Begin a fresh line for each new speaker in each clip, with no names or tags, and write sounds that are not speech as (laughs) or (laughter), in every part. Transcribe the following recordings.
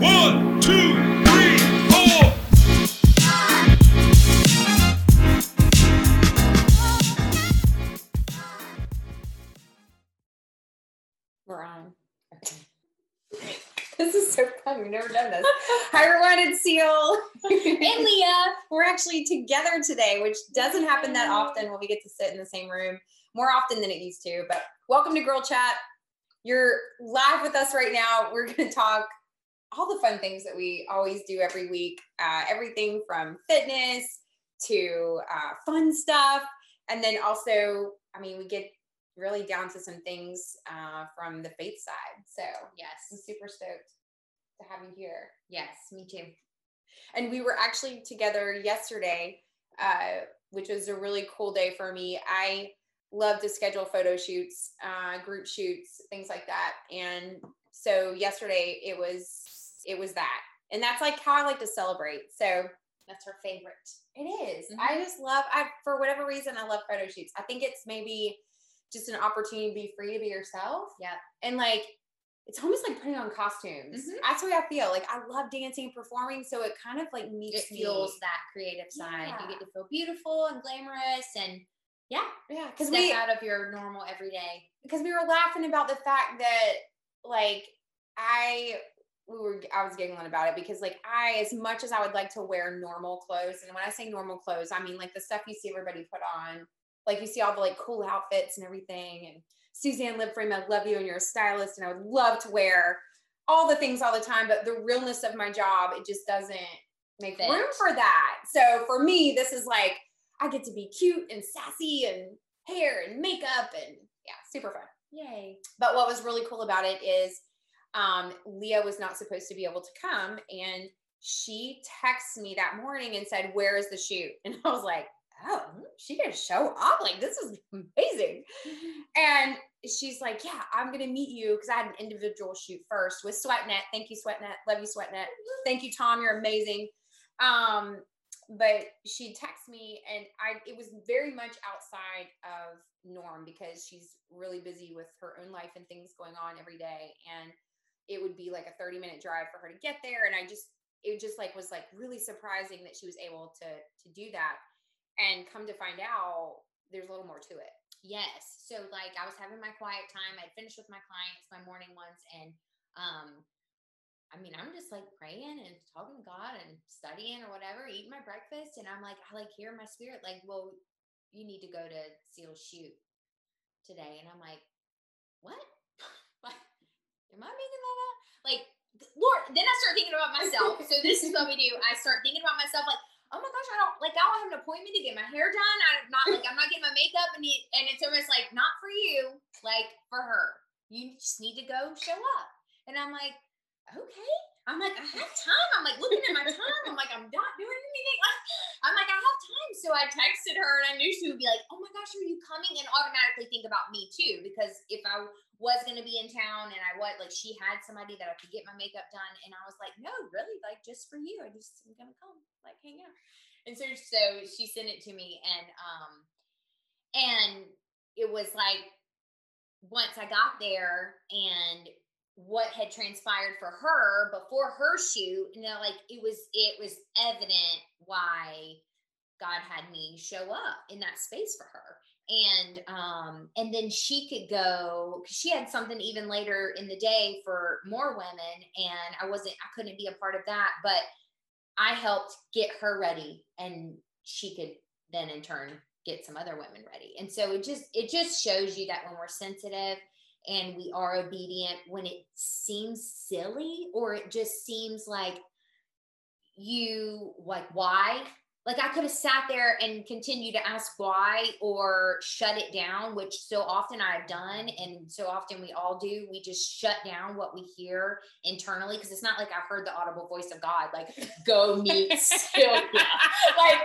One, two, three, four.
We're on. (laughs) this is so fun. We've never done this. Hi, everyone. It's Seal.
and (laughs) Leah.
We're actually together today, which doesn't happen that often when we get to sit in the same room, more often than it used to. But welcome to Girl Chat. You're live with us right now. We're going to talk all the fun things that we always do every week uh, everything from fitness to uh, fun stuff. And then also, I mean, we get really down to some things uh, from the faith side. So,
yes, I'm
super stoked to have you here.
Yes, me too.
And we were actually together yesterday, uh, which was a really cool day for me. I love to schedule photo shoots, uh, group shoots, things like that. And so yesterday it was it was that, and that's like how I like to celebrate. So
That's her favorite.
it is.
Mhm.
I just love. I for whatever reason I love photo shoots. I think it's maybe just an opportunity to be free to be yourself.
Yeah.
And like it's almost like putting on costumes.
Mhm.
That's the way I feel. Like I love dancing and performing, so it kind of like meets
It fuels
me.
that creative side.
Yeah.
You get to feel beautiful and glamorous and yeah,
Yeah, because we
out of your normal everyday.
because we were laughing about the fact that like I we were I was giggling about it because like I as much as I would like to wear normal clothes and when I say normal clothes I mean like the stuff you see everybody put on like you see all the like cool outfits and everything and Suzanne Libframe I love you and you're a stylist and I would love to wear all the things all the time but the realness of my job it just doesn't make
Fit.
room for that so for me this is like I get to be cute and sassy and hair and makeup and yeah super fun
Yay.
but what was really cool about it is um, Leah was not supposed to be able to come. And she texted me that morning and said, Where is the shoot? (laughs) And I was like, Oh, she didn't show up. Like, this is amazing. And she's like, Yeah, I'm going to meet you because I had an individual shoot first with SweatNet. Thank you, SweatNet. Love you, SweatNet. Thank you, Tom. You're amazing. Um, but she texted me and I it was very much outside of norm because she's really busy with her own life and things going on every day and it would be like a 30 minute drive for her to get there and I just it just like was like really surprising that she was able to to do that and come to find out there's a little more to it
Yes. So like I was having my quiet time. I'd finished with my clients, my morning ones, and um I mean, I'm just like praying and talking to God and studying or whatever, eating my breakfast, and I'm like, I like hear my spirit, like, well, you need to go to Seal shoot today. And I'm like, what? Am I making that up? Like, Lord, then I start thinking about myself. so this is what we do. I start thinking about myself, like, oh my gosh, I don't like I don't have an appointment to get my hair done. I'm not like I'm not getting my makeup and and it's almost like not for you, like for her. You just need to go show up. And I'm like, okay. I'm like, I have time. I'm like looking at my time. I'm like, I'm not doing anything. (laughs) I'm like, I have time. So I texted her and I knew she would be like, oh my gosh, are you coming? And automatically think about me too. Because if I was gonna be in town and I was like she had somebody that I could get my makeup done. And I was like, no, really, like just for you. I just am gonna come, like hang out. And so so she sent it to me and um and it was like once I got there and what had transpired for her before her shoot, you know, like it was it was evident why God had me show up in that space for her. And um and then she could go cuz she had something even later in the day for more women and I wasn't I couldn't be a part of that, but I helped get her ready and she could then in turn get some other women ready. And so it just it just shows you that when we're sensitive and we are obedient when it seems silly or it just seems like you like why? Like i could have sat there and continued to ask why or shut it down which so often i've done and so often we all do. We just shut down what we hear internally because it's not like i heard the audible voice of god like go meet (laughs) sylvia like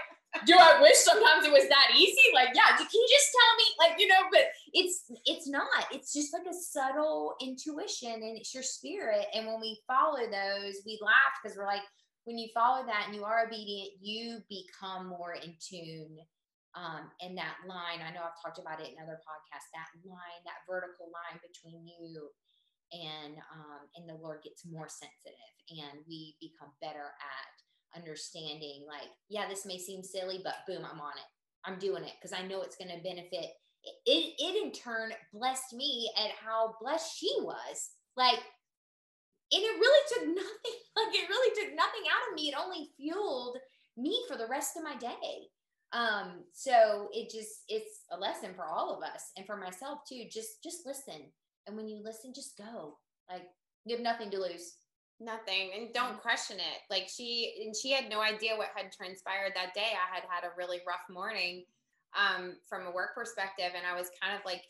do I wish sometimes it was that easy? Like, yeah, can you just tell me, like, you know, but it's it's not. It's just like a subtle intuition and it's your spirit. And when we follow those, we laugh because we're like, when you follow that and you are obedient, you become more in tune. Um, and that line, I know I've talked about it in other podcasts, that line, that vertical line between you and um, and the Lord gets more sensitive, and we become better at understanding. Like, yeah, this may seem silly, but boom, I'm on it. I'm doing it because I know it's going to benefit. It, it, it in turn blessed me at how blessed she was. Like, and it really took nothing. (laughs) Like, it really took nothing out of me. It only fueled me for the rest of my day. Um, so it just it's a lesson for all of us and for myself too. Just just listen. And when you listen, just go. Like you have nothing to lose.
Nothing, and don't question it. Like she and she had no idea what had transpired that day. I had had a really rough morning um, from a work perspective, and I was kind of like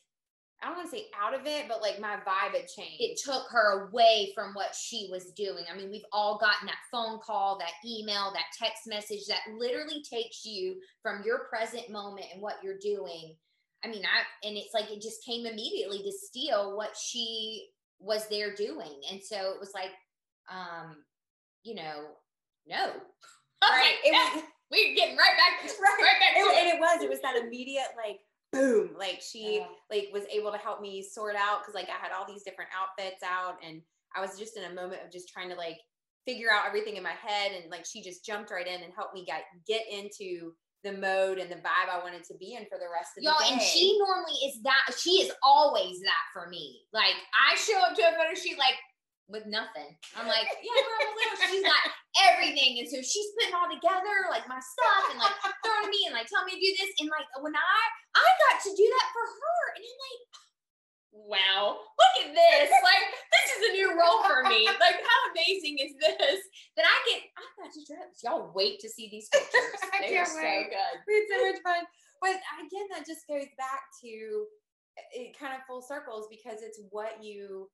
I don't want to say out of it, but like my vibe had changed.
It took her away from what she was doing. I mean, we've all gotten that phone call, that email, that text message that literally takes you from your present moment and what you're doing. I mean, I and it's like it just came immediately to steal what she was there doing. And so it was like, um, you know, no. (laughs)
right. It was,
we're getting right back, (laughs)
right,
right back to
it,
it.
and it was it was that immediate like boom like she
Yeah.
like was able to help me sort out because like i had all these different outfits out and i was just in a moment of just trying to like figure out everything in my head and like she just jumped right in and helped me get get into the mode and the vibe i wanted to be in for the rest of
Y'all,
the day
and she normally is that. She is always that for me. Like I show up to a photo shoot like with nothing. I'm like, yeah, bro. She's got everything, and so she's putting all together like my stuff and like throwing to me and like telling me to do this. And like when I I got to do that for her, and I'm like, wow, look at this! Like this is a new role for me. Like how amazing is this that I get? I got to dress. Y'all wait to see these pictures. (laughs)
I
They are
can't
so
wait.
good.
we had so much fun. But again, that just goes back to it kind of full circles because it's what you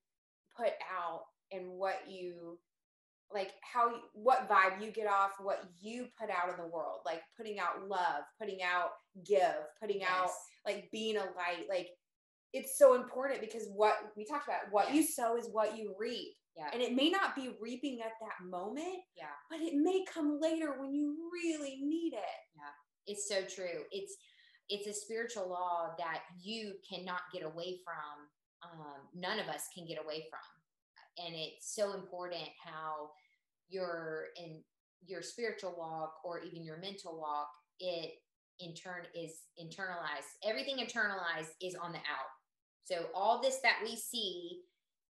put out and what you like how what vibe you get off what you put out in the world like putting out love putting out give putting out like being a light like it's so important because what we talked about what you sow is what you reap
Yeah.
and it may not be reaping at that moment
Yeah.
but it may come later when you really need it Yeah.
it's so true it's it's a spiritual law that you cannot get away from um, none of us can get away from and it's so important how your in your spiritual walk or even your mental walk it in turn is internalized. Everything internalized is on the out. So all this that we see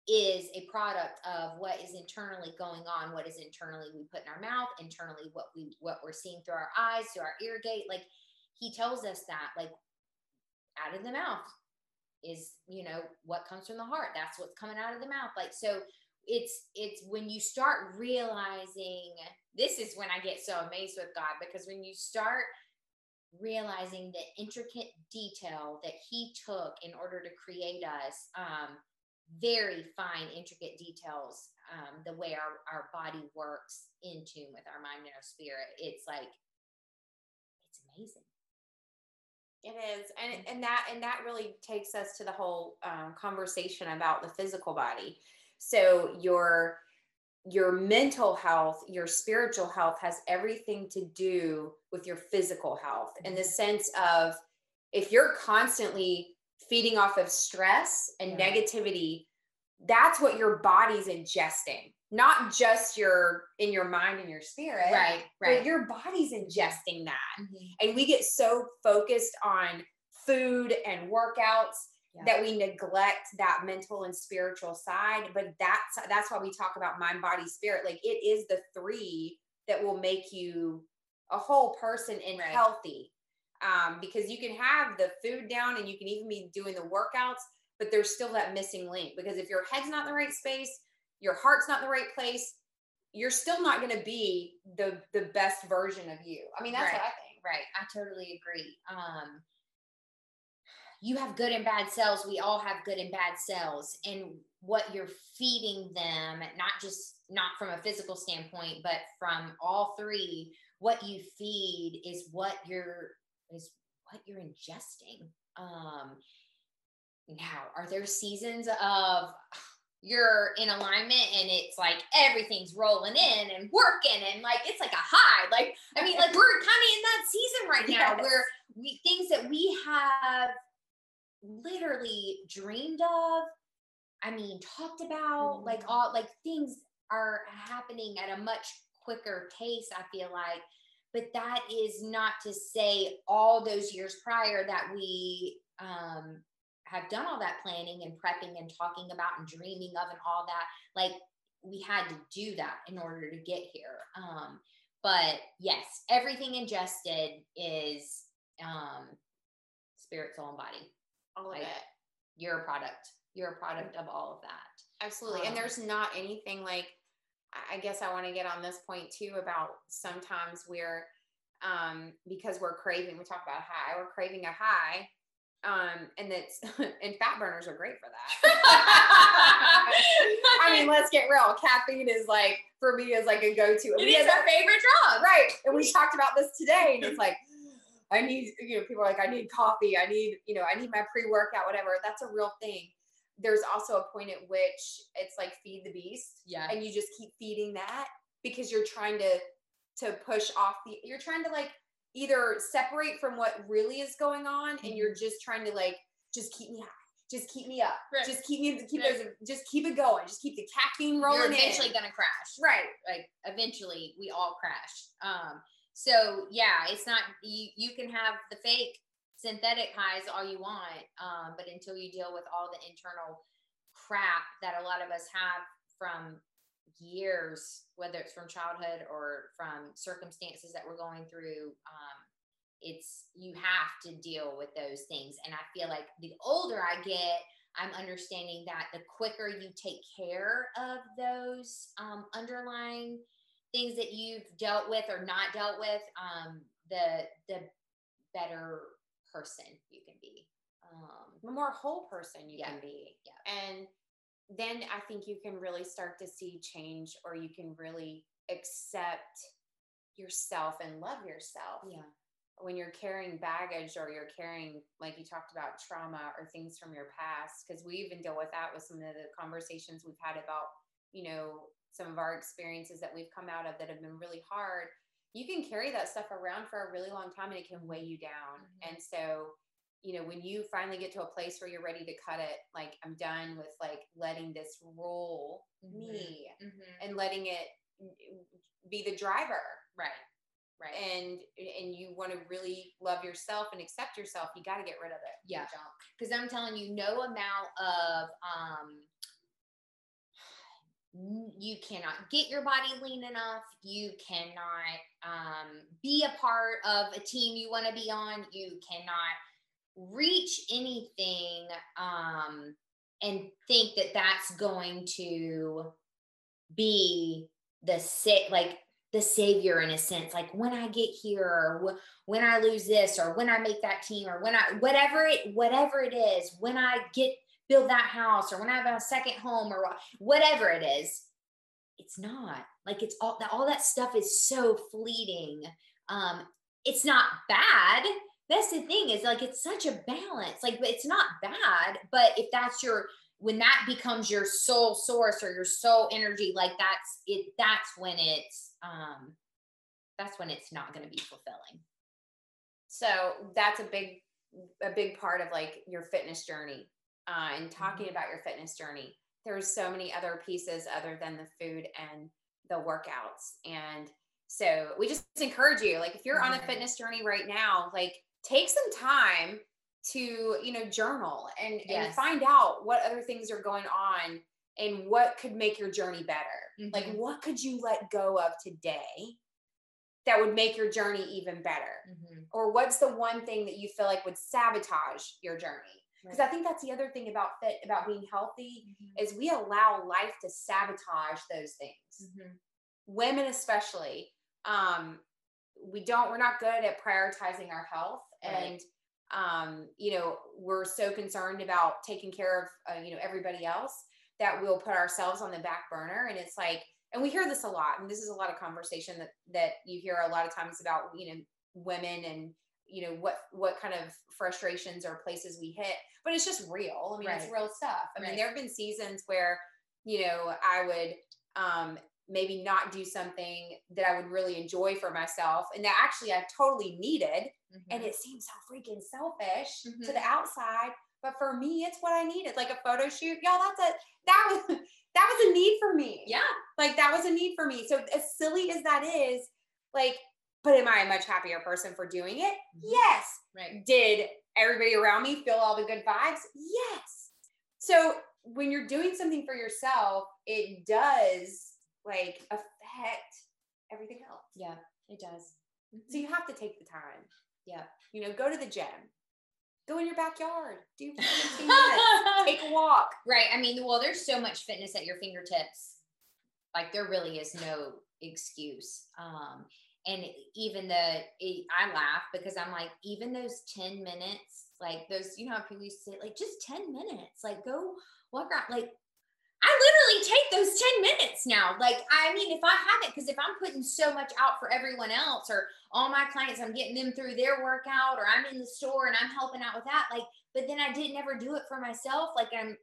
is a product of what is internally going on what is internally we put in our mouth internally what we what we're seeing through our eyes through our ear gate. Like he tells us that like out of the mouth is you know what comes from the heart. That's what's coming out of the mouth. Like so it's it's when you start realizing this is when i get so amazed with god because when you start realizing the intricate detail that he took in order to create us um very fine intricate details um the way our our body works in tune with our mind and our spirit it's like it's amazing
It is, and and that and that really takes us to the whole um, conversation about the physical body. So your your mental health, your spiritual health has everything to do with your physical health in the sense of if you're constantly feeding off of stress and
Yeah.
negativity, that's what your body's ingesting. Not just your in your mind and your spirit,
right
but your body's ingesting that
Mhm.
and we get so focused on food and workouts
Yeah.
that we neglect that mental and spiritual side but that's that's why we talk about mind body spirit like it is the three that will make you a whole person and
Right.
healthy um, because you can have the food down and you can even be doing the workouts but there's still that missing link because if your head's not in the right space your heart's not in the right place you're still not going to be the the best version of you. I mean that's what i think.
right. I totally agree. Um you have good and bad cells. We all have good and bad cells and what you're feeding them not just not from a physical standpoint but from all three what you feed is what you're is what you're ingesting. Um now are there seasons of you're in alignment and it's like everything's rolling in and working and like it's like a high like i mean like we're kind of in that season right now (laughs)
Yes.
where we things that we have literally dreamed of I mean, talked about. Like
Mhm.
all like things are happening at a much quicker pace. I feel like, but that is not to say all those years prior that we um, have done all that planning and prepping and talking about and dreaming of and all that. Like we had to do that in order to get here. Um, but yes, everything ingested is um, spirit, soul, and body.
All of
Like,
it.
You're a product. You're a product of all of that.
Absolutely. and
Um,
there's not anything like I guess I want to get on this point too about sometimes we're um because we're craving, we talk about high, we're craving a high. Um, and that's (laughs) and fat burners are great for that. (laughs) I mean, let's get real. Caffeine is like for me is like a go-to.
it is our favorite drug.
right. And we talked about this today, and it's (laughs) like, I need, you know, people are like, I need coffee, I need, you know, I need my pre-workout, whatever. That's a real thing. There's also a point at which it's like feed the beast,
Yeah.
and you just keep feeding that because you're trying to to push off the. You're trying to like either separate from what really is going on, and you're just trying to like just keep me high. Just keep me up.
Right.
Just keep me. Keep
Right.
those. Just keep it going. Just keep the caffeine rolling You're
eventually
in.
gonna crash.
Right.
Like eventually we all crash. Um, so yeah, it's not you you can have the fake synthetic highs all you want, um, but until you deal with all the internal crap that a lot of us have from years, whether it's from childhood or from circumstances that we're going through, um, it's you have to deal with those things. And I feel like the older I get, I'm understanding that the quicker you take care of those um, underlying things that you've dealt with or not dealt with, um, the the better person you can be. Um,
the more whole person you
Yeah.
can be.
Yeah.
And then I think you can really start to see change or you can really accept yourself and love yourself.
yeah,
When you're carrying baggage or you're carrying, like you talked about, trauma or things from your past, because we even deal with that with some of the conversations we've had about, you know, some of our experiences that we've come out of that have been really hard. You can carry that stuff around for a really long time and it can weigh you down.
Mhm.
And so, you know, when you finally get to a place where you're ready to cut it, like I'm done with like letting this rule me
Mhm.
and letting it be the driver
right, right.
and and you want to really love yourself and accept yourself you got to get rid of it
Yeah. because I'm telling you, no amount of um, (sighs) you cannot get your body lean enough. You cannot um, be a part of a team you want to be on. You cannot reach anything um, and think that that's going to be the sa- like the savior in a sense like when i get here or wh- when i lose this or when i make that team or when i whatever it whatever it is when i get build that house or when i have a second home or whatever it is it's not. Like it's all that all that stuff is so fleeting. Um it's not bad that's the thing is like it's such a balance like it's not bad but if that's your when that becomes your soul source or your soul energy like that's it that's when it's um that's when it's not going to be fulfilling
so that's a big a big part of like your fitness journey uh, and talking
Mhm.
about your fitness journey there's so many other pieces other than the food and the workouts and so we just encourage you like if you're on a
Mhm.
fitness journey right now like take some time to you know journal and, and find out what other things are going on and what could make your journey better like
Mhm.
what could you let go of today that would make your journey even better
Mhm.
or what's the one thing that you feel like would sabotage your journey because i think that's the other thing about fit about being healthy
Mhm.
is we allow life to sabotage those things
Mhm.
women especially um we don't we're not good at prioritizing our health
Right.
And um you know we're so concerned about taking care of uh, you know everybody else that we'll put ourselves on the back burner. And it's like and we hear this a lot and this is a lot of conversation that that you hear a lot of times about you know women and you know what what kind of frustrations or places we hit but it's just real. I mean it's real stuff. I mean there have been seasons where you know i would um maybe not do something that i would really enjoy for myself and that actually i totally needed and
Mhm.
it seems so freaking selfish to
Mhm.
the outside But for me, it's what I needed. Like a photo shoot, y'all. That's a that was (laughs) that was a need for me.
Yeah.
Like that was a need for me. So as silly as that is, like, but am I a much happier person for doing it? Yes.
Right.
Did everybody around me feel all the good vibes? Yes. So when you're doing something for yourself, it does like affect everything else.
Yeah, it does.
So you have to take the time.
Yeah.
You know, go to the gym. Go in your backyard. Do (laughs) 15. Take a walk.
Right. I mean, well, there's so much fitness at your fingertips. Like there really is no excuse. Um, and even the it, I laugh because I'm like, even those 10 minutes, like those, you know, how people used to say, like, just 10 minutes, like go walk around. Like, I literally take those 10 minutes now. Like, I mean, if I haven't, because if I'm putting so much out for everyone else or all my clients, I'm getting them through their workout or I'm in the store and I'm helping out with that, like, but then I didn't ever do it for myself. Like, I'm,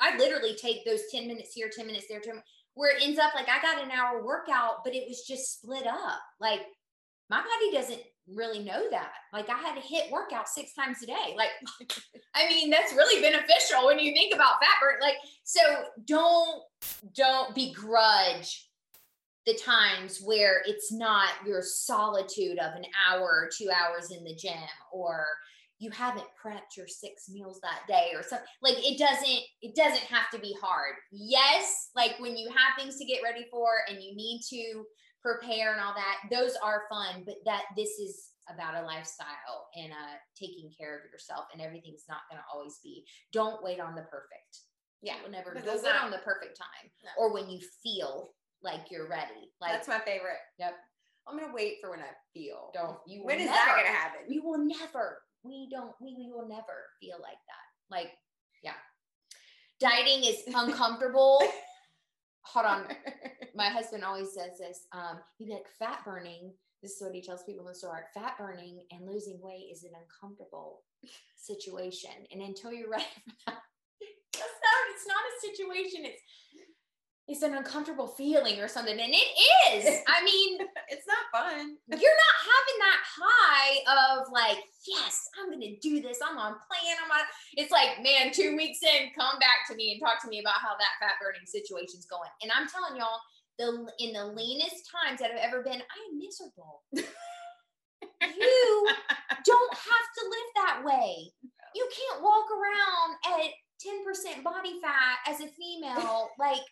I literally take those 10 minutes here, 10 minutes there, 10, where it ends up like I got an hour workout, but it was just split up. Like, my body doesn't really know that. Like I had to hit workout six times a day. Like, (laughs) I mean, that's really beneficial when you think about fat burn. Like, so don't don't begrudge the times where it's not your solitude of an hour or two hours in the gym or you haven't prepped your six meals that day or something like it doesn't it doesn't have to be hard yes like when you have things to get ready for and you need to prepare and all that those are fun but that this is about a lifestyle and uh taking care of yourself and everything's not going to always be don't wait on the perfect
Yeah.
will never don't wait
not.
on the perfect time
No.
or when you feel like you're ready like
That's my favorite.
Yep.
I'm gonna wait for when I feel.
don't you
When is
never,
that gonna happen?
you will never we don't we, we will never feel like that like yeah dieting is (laughs) uncomfortable hold on. (laughs) My husband always says this um he'd be like fat burning this is what he tells people in the store fat burning and losing weight is an uncomfortable situation. And until you're ready for that (laughs) that's not it's not a situation it's it's an uncomfortable feeling or something and it is (laughs) i mean
it's not fun.
you're not having that high of like, yes, I'm gonna do this. I'm on plan. I'm on. It's like, man, two weeks in, come back to me and talk to me about how that fat burning situation's going. And I'm telling y'all, the in the leanest times that I've ever been, I am miserable. (laughs) you don't have to live that way. You can't walk around at 10% body fat as a female. Like,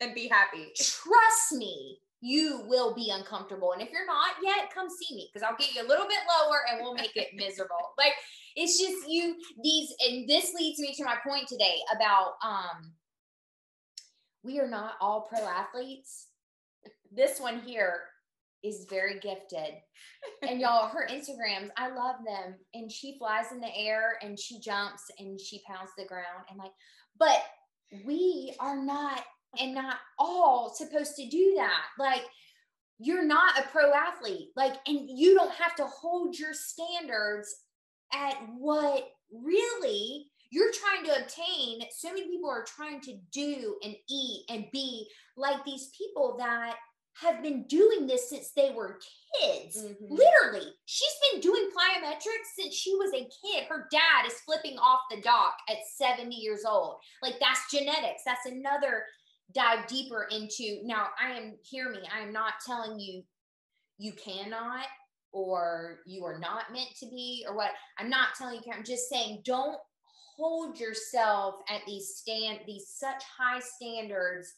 And be happy.
trust me, you will be uncomfortable. And if you're not yet, come see me because I'll get you a little bit lower and we'll make it miserable. (laughs) Like it's just you these and this leads me to my point today about um we are not all pro athletes. This one here is very gifted. And y'all, her Instagrams, I love them. And she flies in the air and she jumps and she pounds the ground. And like, but we are not and not all supposed to do that. Like, you're not a pro athlete. Like, and you don't have to hold your standards at what really you're trying to obtain. So many people are trying to do and eat and be like these people that have been doing this since they were kids.
Mhm.
Literally, she's been doing plyometrics since she was a kid. Her dad is flipping off the dock at 70 years old. Like that's genetics. That's another dive deeper into. Now, I am hear me. I am not telling you you cannot or you are not meant to be or what. I'm not telling you. I'm just saying don't hold yourself at these stand these such high standards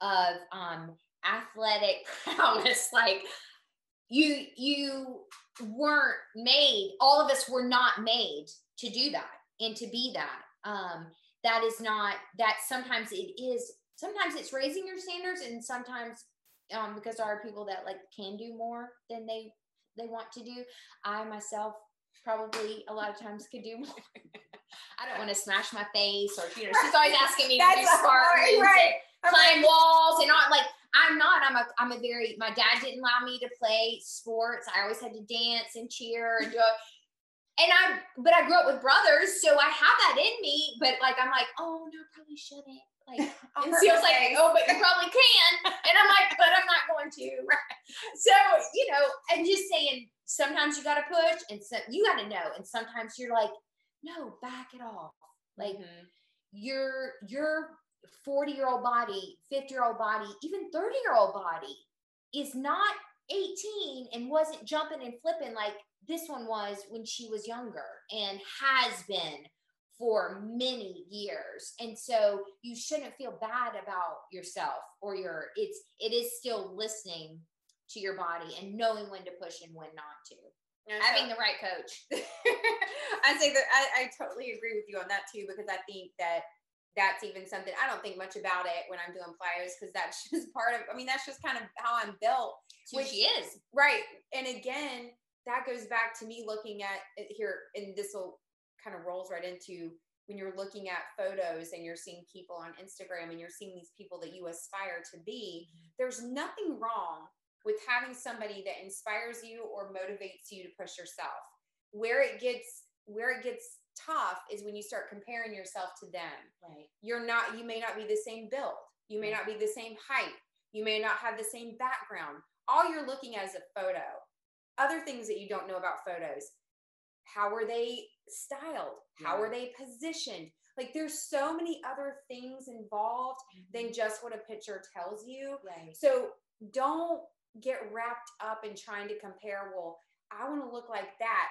of um athletic (laughs) prowess like you you weren't made all of us were not made to do that and to be that um that is not that sometimes it is sometimes it's raising your standards and sometimes um because there are people that like can do more than they they want to do i myself probably a lot of times could do more i don't want to smash my face or you know she's always asking me to do spartans
right.
and climb walls and not like I'm not. I'm a I'm a very my dad didn't allow me to play sports. I always had to dance and cheer and do and I but I grew up with brothers, so I have that in me, but like I'm like, oh no, probably shouldn't. Like (laughs)
I'll
and Seal's
my
like, oh, but you probably can. And I'm like, but I'm not going to. (laughs) So, you know, I'm just saying sometimes you gotta push and so you gotta know. And sometimes you're like, no, back it off. Like
Mhm.
your your 40 year old body, 50 year old body, even 30 year old body is not 18 and wasn't jumping and flipping like this one was when she was younger and has been for many years. And so you shouldn't feel bad about yourself or your it's it is still listening to your body and knowing when to push and when not to.
And
Having
so-
the right coach. (laughs)
I say that I, I totally agree with you on that too because I think that that's even something I don't think much about it when I'm doing plyos because that's (laughs) just part of I mean that's just kind of how I'm built Which-
she is.
right and again that goes back to me looking at it here and this will kind of rolls right into when you're looking at photos and you're seeing people on Instagram and you're seeing these people that you aspire to be mm-hmm. there's nothing wrong with having somebody that inspires you or motivates you to push yourself. Where it gets where it gets tough is when you start comparing yourself to them.
Right.
you're not you may not be the same build. You may not be the same height. You may not have the same background. All you're looking at is a photo. Other things that you don't know about photos how are they styled how
Yeah.
are they positioned like there's so many other things involved than mm-hmm. just what a picture tells you
right.
so don't get wrapped up in trying to compare. Well, I want to look like that.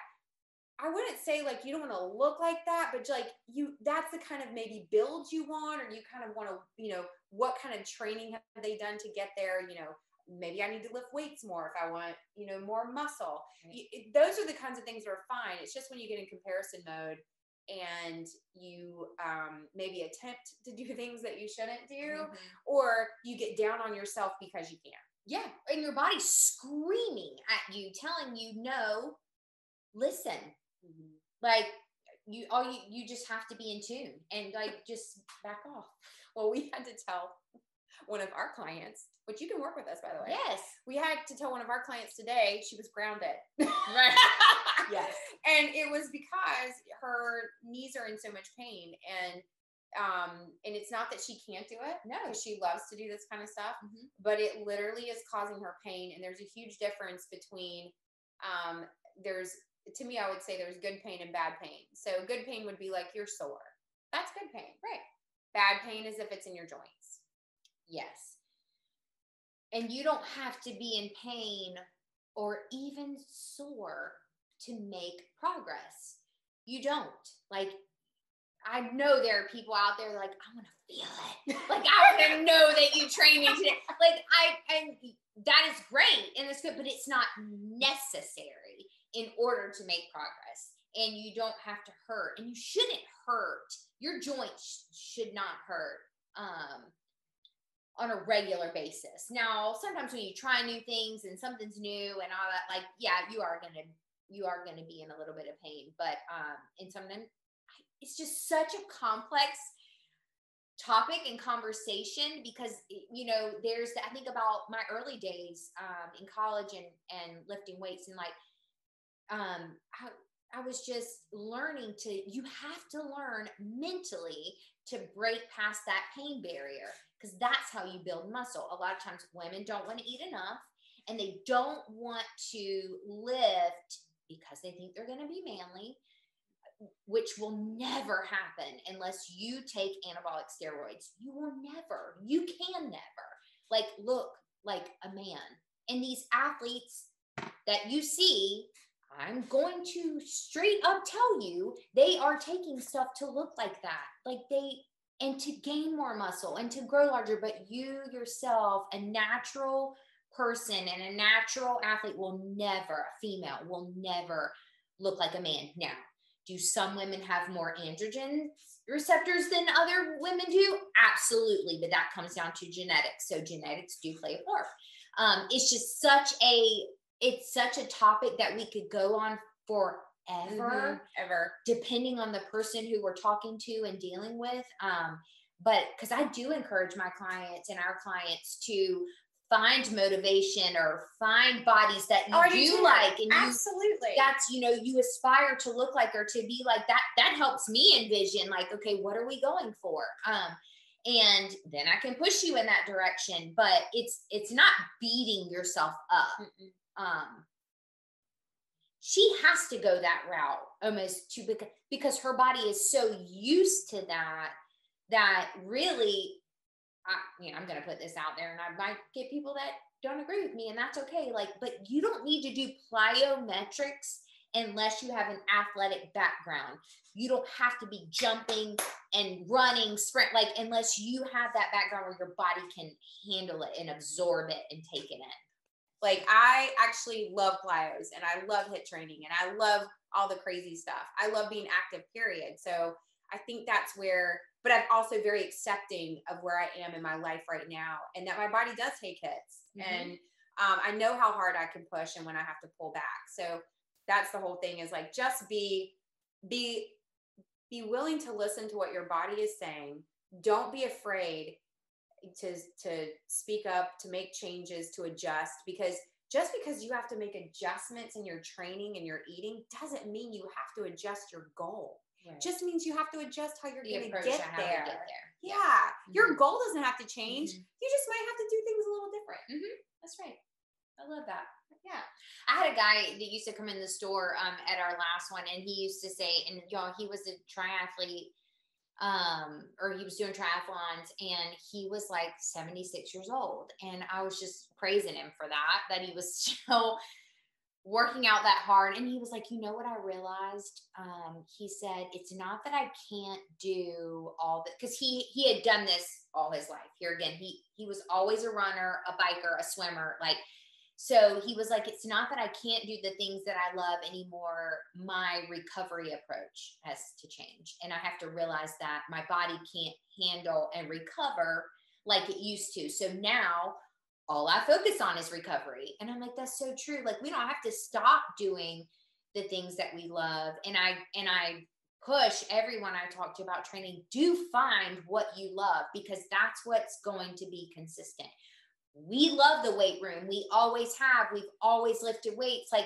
I wouldn't say like you don't want to look like that, but like you, that's the kind of maybe build you want, or you kind of want to, you know, what kind of training have they done to get there? You know, maybe I need to lift weights more if I want, you know, more muscle.
Right.
You, it- those are the kinds of things that are fine. It's just when you get in comparison mode and you um, maybe attempt to do (laughs) things that you shouldn't do,
Mhm.
or you get down on yourself because you can't.
Yeah, and your body's screaming at you, telling you no. Listen, like you, all you, you just have to be in tune and like just back off.
Well, we had to tell one of our clients, which you can work with us, by the way.
Yes,
We had to tell one of our clients today she was grounded.
right. (laughs) yes,
and it was because her knees are in so much pain and um and it's not that she can't do it
No.
she loves to do this kind of stuff
Mhm.
but it literally is causing her pain and there's a huge difference between um there's to me i would say there's good pain and bad pain so good pain would be like you're sore that's good pain
Right.
bad pain is if it's in your joints
yes. And you don't have to be in pain or even sore to make progress. You don't. Like, I know there are people out there like, I want to feel it. (laughs) Like, I want to (laughs) know that you trained me today. Like, I, and that is great and it's good, but it's not necessary in order to make progress. And you don't have to hurt and you shouldn't hurt. Your joints should not hurt. Um, on a regular basis. Now, sometimes when you try new things and something's new and all that, like yeah, you are gonna you are gonna be in a little bit of pain. But um, in some then it's just such a complex topic and conversation because you know there's I think about my early days um, in college and and lifting weights and like um I, I was just learning to you have to learn mentally to break past that pain barrier because that's how you build muscle. A lot of times women don't want to eat enough and they don't want to lift because they think they're going to be manly, which will never happen unless you take anabolic steroids. You will never, you can never like look like a man. And these athletes that you see, I'm going to straight up tell you, they are taking stuff to look like that. Like they, and to gain more muscle and to grow larger. But you yourself, a natural person and a natural athlete, will never, a female will never look like a man. Now, do some women have more androgen receptors than other women do? Absolutely, but that comes down to genetics. So genetics do play a part. Um, it's just such a it's such a topic that we could go on forever
Mhm. ever
depending on the person who we're talking to and dealing with. Um, but because I do encourage my clients and our clients to find motivation or find bodies that you
Oh,
do,
do
like and you
absolutely
that's you know you aspire to look like or to be like that that helps me envision like okay what are we going for um and then i can push you in that direction but it's it's not beating yourself up
Mm-mm.
um she has to go that route almost to because because her body is so used to that that really I, you know, I'm going to put this out there and I might get people that don't agree with me and that's okay. Like, but you don't need to do plyometrics unless you have an athletic background. You don't have to be jumping and running sprint like unless you have that background where your body can handle it and absorb it and take it in.
Like I actually love plyos and I love HIIT training and I love all the crazy stuff. I love being active, period. So I think that's where, but I'm also very accepting of where I am in my life right now and that my body does take hits.
Mhm.
And um, I know how hard I can push and when I have to pull back. So that's the whole thing is like just be, be, be willing to listen to what your body is saying. Don't be afraid to to speak up, to make changes, to adjust because just because you have to make adjustments in your training and your eating doesn't mean you have to adjust your goal. Just means you have to adjust how you're going to get there.
there.
Yeah, your
Mhm.
goal doesn't have to change.
Mhm.
You just might have to do things a little different.
That's right. I love that. Yeah. I had a guy that used to come in the store um, at our last one, and he used to say, and y'all, he was a triathlete, um, or he was doing triathlons, and he was like 76 years old. And I was just praising him for that, that he was (laughs) still working out that hard. And he was like, you know what I realized? Um, he said, it's not that I can't do all that because he he had done this all his life. Here again, he he was always a runner, a biker, a swimmer, like so he was like, it's not that I can't do the things that I love anymore. My recovery approach has to change. And I have to realize that my body can't handle and recover like it used to. So now all I focus on is recovery. And I'm like, that's so true. Like we don't have to stop doing the things that we love. And I and I push everyone I talk to about training, do find what you love because that's what's going to be consistent. We love the weight room. We always have. We've always lifted weights like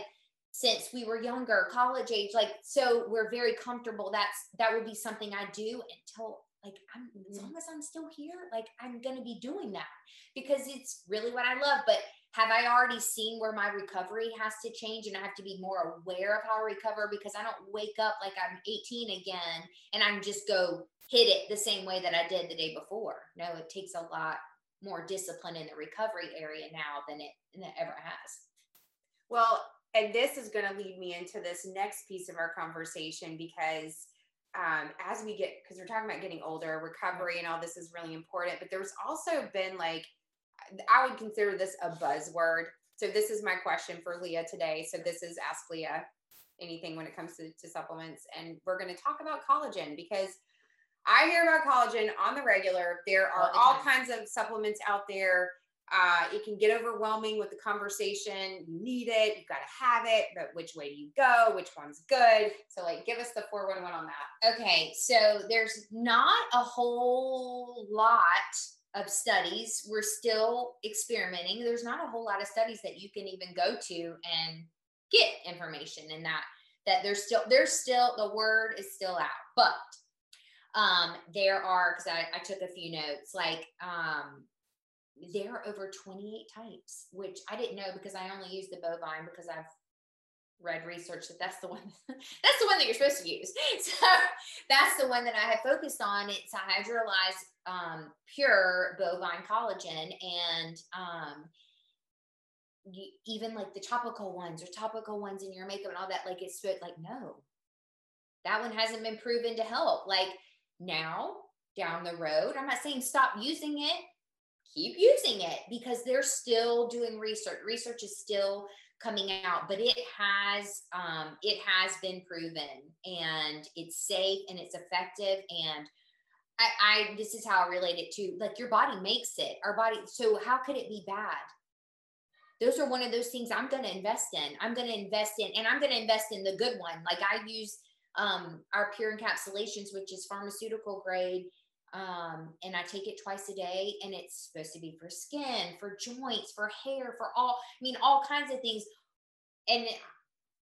since we were younger, college age. Like so we're very comfortable. That's that would be something I do until like I'm as
Mhm.
long as I'm still here, like I'm gonna be doing that because it's really what I love. But have I already seen where my recovery has to change and I have to be more aware of how I recover because I don't wake up like I'm 18 again and I can just go hit it the same way that I did the day before. No, it takes a lot more discipline in the recovery area now than it, than it ever has.
Well, and this is going to lead me into this next piece of our conversation because um, as we get, because we're talking about getting older, recovery and all this is really important, but there's also been like, I would consider this a buzzword. So this is my question for Leah today. So this is Ask Leah anything when it comes to, to supplements. And we're going to talk about collagen because I hear about collagen on the regular. There are
All
all kinds of supplements out there. Uh, it can get overwhelming with the conversation. You need it, you've got to have it, but which way do you go? Which one's good? So, like, give us the 411 on that.
Okay, so there's not a whole lot of studies. We're still experimenting. There's not a whole lot of studies that you can even go to and get information in that that there's still there's still the word is still out. But um there are because I, I took a few notes like um there are over 28 types, which I didn't know because I only use the bovine because I've read research that that's the one (laughs) that's the one that you're supposed to use. (laughs) So that's the one that I have focused on. It's a hydrolyzed um, pure bovine collagen, and um, you, even like the topical ones or topical ones in your makeup and all that. Like it's like no, that one hasn't been proven to help. Like now down the road, I'm not saying stop using it. Keep using it because they're still doing research. Research is still coming out, but it has um, it has been proven and it's safe and it's effective. And I, I this is how I relate it to like your body makes it. Our body. So how could it be bad? Those are one of those things I'm to invest in. I'm to invest in, and I'm to invest in the good one. Like I use um, our pure encapsulations, which is pharmaceutical grade um, and I take it twice a day, and it's supposed to be for skin, for joints, for hair, for all. I mean, all kinds of things. And it,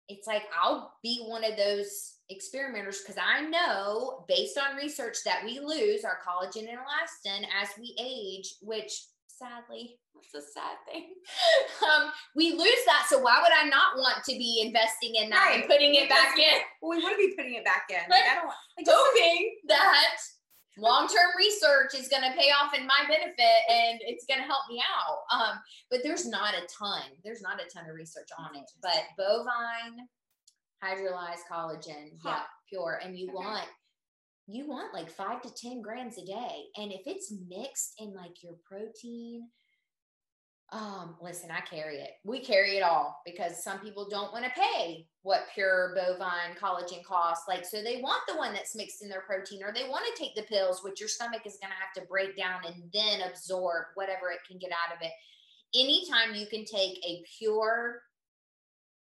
it's like I'll be one of those experimenters because I know, based on research, that we lose our collagen and elastin as we age, which sadly, that's a sad thing. (laughs) um, we lose that. So why would I not want to be investing in that and putting it back in?
Well, we want to be putting it back in. Like, I don't want. Like,
hoping that long-term research is going to pay off in my benefit and it's going to help me out. Um, but there's not a ton. There's not a ton of research on it. But bovine hydrolyzed collagen, yeah, pure, and you
Okay.
want you want like five to ten grams a day, and if it's mixed in like your protein. Um, listen, I carry it. We carry it all because some people don't want to pay what pure bovine collagen costs. Like, so they want the one that's mixed in their protein, or they want to take the pills, which your stomach is going to have to break down and then absorb whatever it can get out of it. Anytime you can take a pure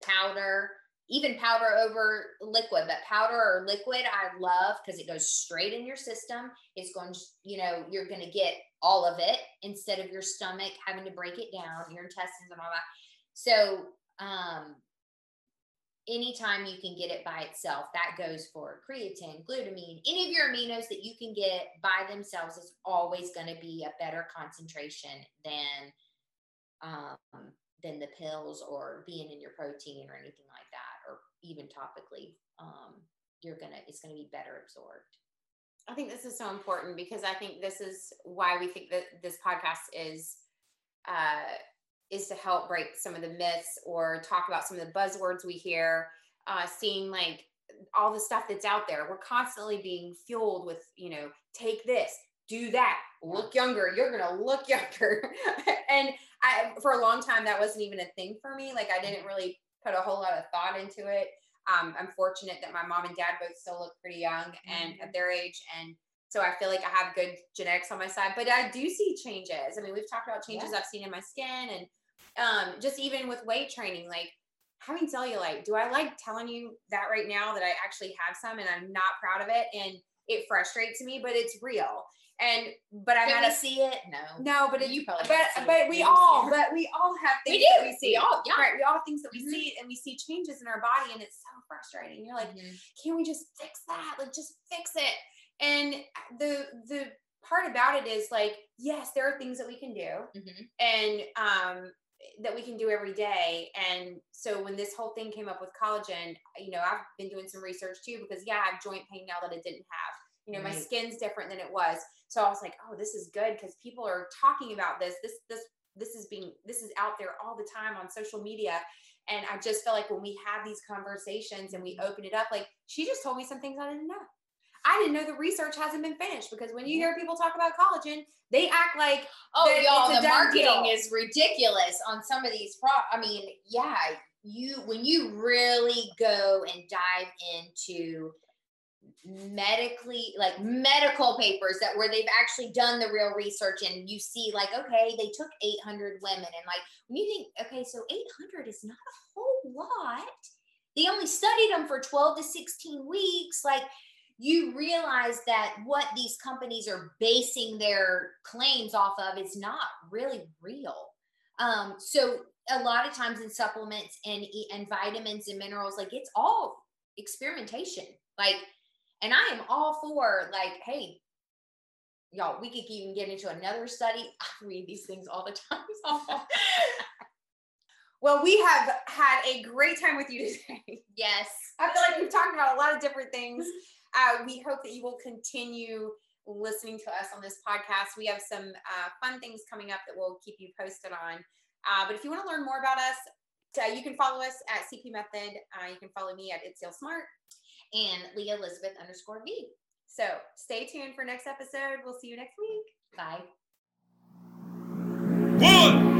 powder, even powder over liquid, but powder or liquid, I love because it goes straight in your system. It's going, you know, you're going to get all of it instead of your stomach having to break it down, your intestines and all that. So, um, anytime you can get it by itself, that goes for creatine, glutamine, any of your aminos that you can get by themselves is always going to be a better concentration than um, than the pills or being in your protein or anything like that, or even topically. Um, you're gonna it's gonna be better absorbed.
I think this is so important because I think this is why we think that this podcast is uh, is to help break some of the myths or talk about some of the buzzwords we hear. Uh, seeing like all the stuff that's out there, we're constantly being fueled with you know, take this, do that, look younger. You're gonna look (laughs) younger, and I for a long time that wasn't even a thing for me. Like I didn't really put a whole lot of thought into it. Um, I'm fortunate that my mom and dad both still look pretty young and at their age, and so I feel like I have good genetics on my side. But I do see changes. I mean, we've talked about changes I've seen in my skin, and um, just even with weight training, like having cellulite. Do I like telling you that right now that I actually have some, and I'm not proud of it, and it frustrates me, but it's real. And but I'm
Can
at
see it? No.
no, but it's
You probably
but but we
You don't see
all
it.
but we all have
We
things that
do.
we see.
We all- yeah.
Right. We all have things that we
Mhm.
see and we see changes in our body and it's so frustrating. You're like,
Mhm.
can we just fix that? Like just fix it. And the the part about it is like, yes, there are things that we can do
Mhm.
and um that we can do every day. And so when this whole thing came up with collagen, you know, I've been doing some research too because yeah, I have joint pain now that I didn't have. You know, my skin's different than it was. So I was like, oh, this is good because people are talking about this. This this this is being this is out there all the time on social media. And I just feel like when we have these conversations and we mm-hmm. open it up, like she just told me some things I didn't know. I didn't know the research hasn't been finished because when you mm-hmm. hear people talk about collagen, they act like
Oh, y'all, the marketing
deal.
is ridiculous on some of these pro. I mean, yeah, you when you really go and dive into medically like medical papers that where they've actually done the real research and you see like okay they took 800 women and like when you think okay so 800 is not a whole lot they only studied them for 12 to 16 weeks like you realize that what these companies are basing their claims off of is not really real. Um, so a lot of times in supplements and and vitamins and minerals, like it's all experimentation. Like, and I am all for like, hey, y'all, we could even get into another study. (laughs) I read these things all the time. (laughs)
Well, we have had a great time with you today.
yes.
I feel like we've talked about a lot of different things. Uh, we hope that you will continue listening to us on this podcast. We have some uh, fun things coming up that we'll keep you posted on. Uh, but if you want to learn more about us, uh, you can follow us at CP Method. Uh, you can follow me at It's Smart.
And Leah Elizabeth underscore V.
So stay tuned for next episode. We'll see you next week.
Bye.
One,